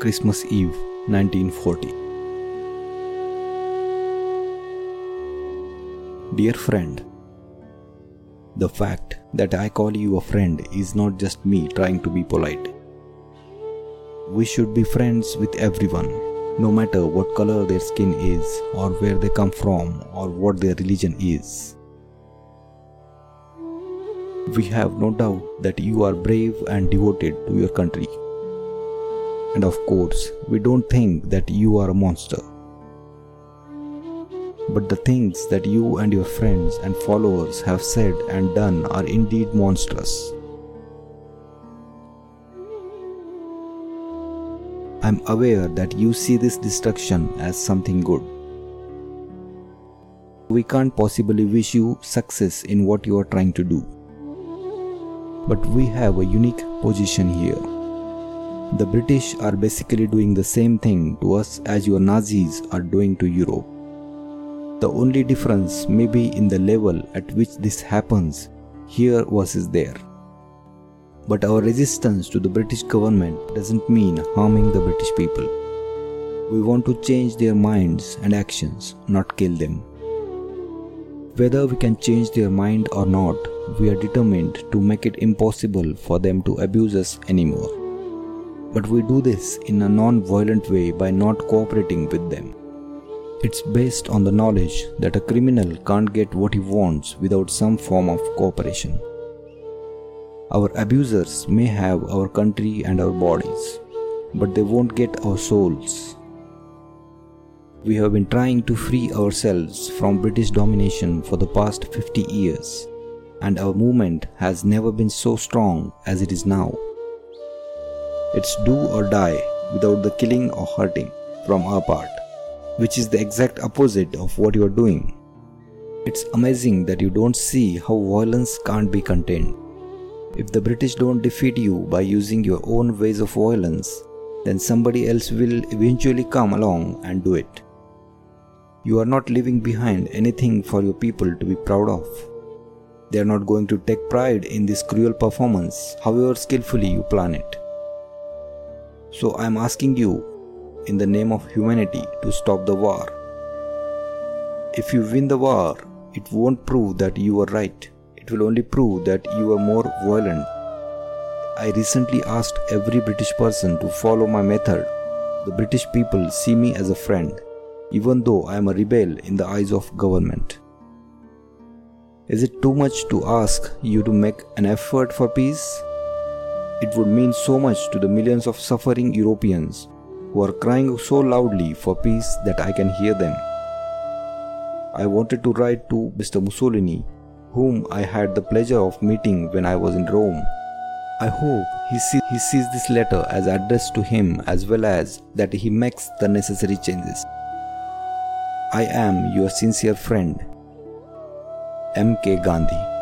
Christmas Eve 1940. Dear friend, the fact that I call you a friend is not just me trying to be polite. We should be friends with everyone, no matter what color their skin is, or where they come from, or what their religion is. We have no doubt that you are brave and devoted to your country. And of course, we don't think that you are a monster. But the things that you and your friends and followers have said and done are indeed monstrous. I'm aware that you see this destruction as something good. We can't possibly wish you success in what you are trying to do. But we have a unique position here. The British are basically doing the same thing to us as your Nazis are doing to Europe. The only difference may be in the level at which this happens here versus there. But our resistance to the British government doesn't mean harming the British people. We want to change their minds and actions, not kill them. Whether we can change their mind or not, we are determined to make it impossible for them to abuse us anymore. But we do this in a non violent way by not cooperating with them. It's based on the knowledge that a criminal can't get what he wants without some form of cooperation. Our abusers may have our country and our bodies, but they won't get our souls. We have been trying to free ourselves from British domination for the past 50 years and our movement has never been so strong as it is now. It's do or die without the killing or hurting from our part, which is the exact opposite of what you are doing. It's amazing that you don't see how violence can't be contained. If the British don't defeat you by using your own ways of violence, then somebody else will eventually come along and do it. You are not leaving behind anything for your people to be proud of. They are not going to take pride in this cruel performance, however skillfully you plan it. So I am asking you, in the name of humanity, to stop the war. If you win the war, it won't prove that you were right. It will only prove that you are more violent. I recently asked every British person to follow my method. The British people see me as a friend, even though I am a rebel in the eyes of government. Is it too much to ask you to make an effort for peace? It would mean so much to the millions of suffering Europeans who are crying so loudly for peace that I can hear them. I wanted to write to Mr. Mussolini, whom I had the pleasure of meeting when I was in Rome. I hope he, see, he sees this letter as addressed to him as well as that he makes the necessary changes. I am your sincere friend, M. K. Gandhi.